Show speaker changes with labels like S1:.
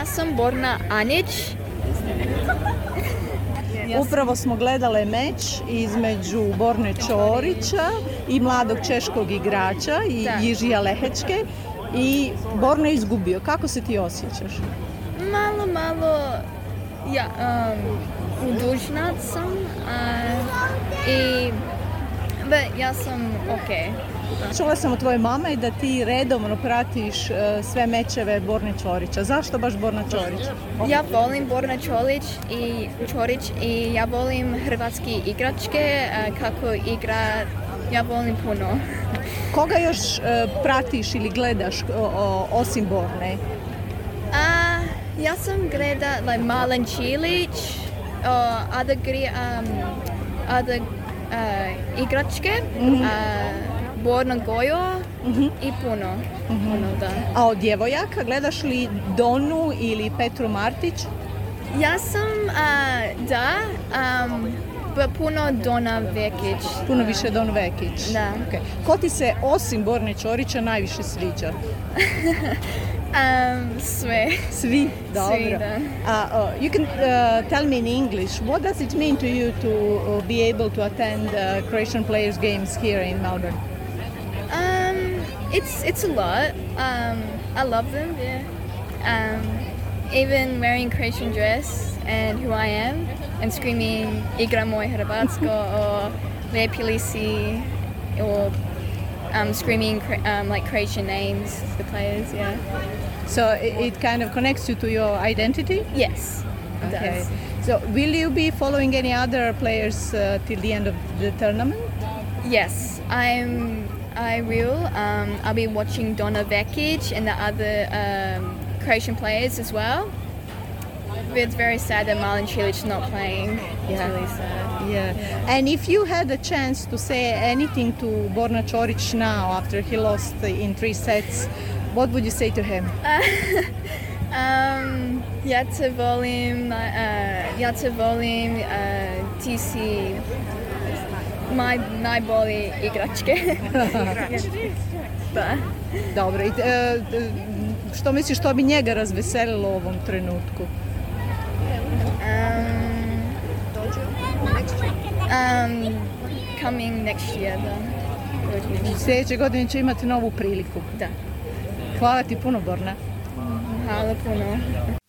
S1: ja sam Borna Anić.
S2: Upravo smo gledale meč između Borne Čorića i mladog češkog igrača i. Jižija Lehečke i Borna je izgubio. Kako se ti osjećaš?
S1: Malo, malo ja, um, sam uh, i but ja sam ok.
S2: Čula sam od tvoje mame da ti redovno pratiš e, sve mečeve Borne Čorića. Zašto baš Borna Čorić?
S1: Ja volim Borna Čolić i Čorić i ja volim hrvatski igračke uh, kako igra, ja volim puno.
S2: Koga još e, pratiš ili gledaš osim Borne?
S1: A, ja sam gleda like Malen Čilić, uh, ada gri, um, uh, igračke, uh, Borna Gojo i puno, puno da.
S2: A od djevojaka gledaš li Donu ili Petru Martić?
S1: Ja sam, uh, da, um, puno Dona Vekić.
S2: Puno više Don Vekić.
S1: Da.
S2: Ok. Ko ti se osim Borne Čorića najviše sviđa?
S1: Um, sve.
S2: Svi? Dobro.
S1: da.
S2: Uh, uh, you can uh, tell me in English, what does it mean to you to uh, be able to attend uh, Croatian players games here in Melbourne?
S1: It's it's a lot. Um, I love them. Yeah. Um, even wearing Croatian dress and who I am and screaming "Igra moj Hrvatsko" or Lijepili si, or um, screaming um, like Croatian names, the players. Yeah.
S2: So it, it kind of connects you to your identity?
S1: Yes. It
S2: Okay.
S1: does.
S2: So will you be following any other players uh, till the end of the tournament?
S1: Yes, I'm. I will. Um, I'll be watching Donna Vekic and the other um, Croatian players as well. But it's very sad that Marlon Cilic is not playing. It's
S2: Yeah.
S1: really sad.
S2: Yeah. And if you had a chance to say anything to Borna Čorić now after he lost in three sets, what would you say to him?
S1: Um, ja te volim. Uh, ja te volim. Uh, ti si maj, najbolji igračke. da.
S2: Dobro, i, e, e, što misliš što bi njega razveselilo u ovom trenutku?
S1: Um, um, coming next year, da.
S2: Sljedeće godine će imati novu priliku.
S1: Da.
S2: Hvala ti puno, Borna.
S1: Hvala puno.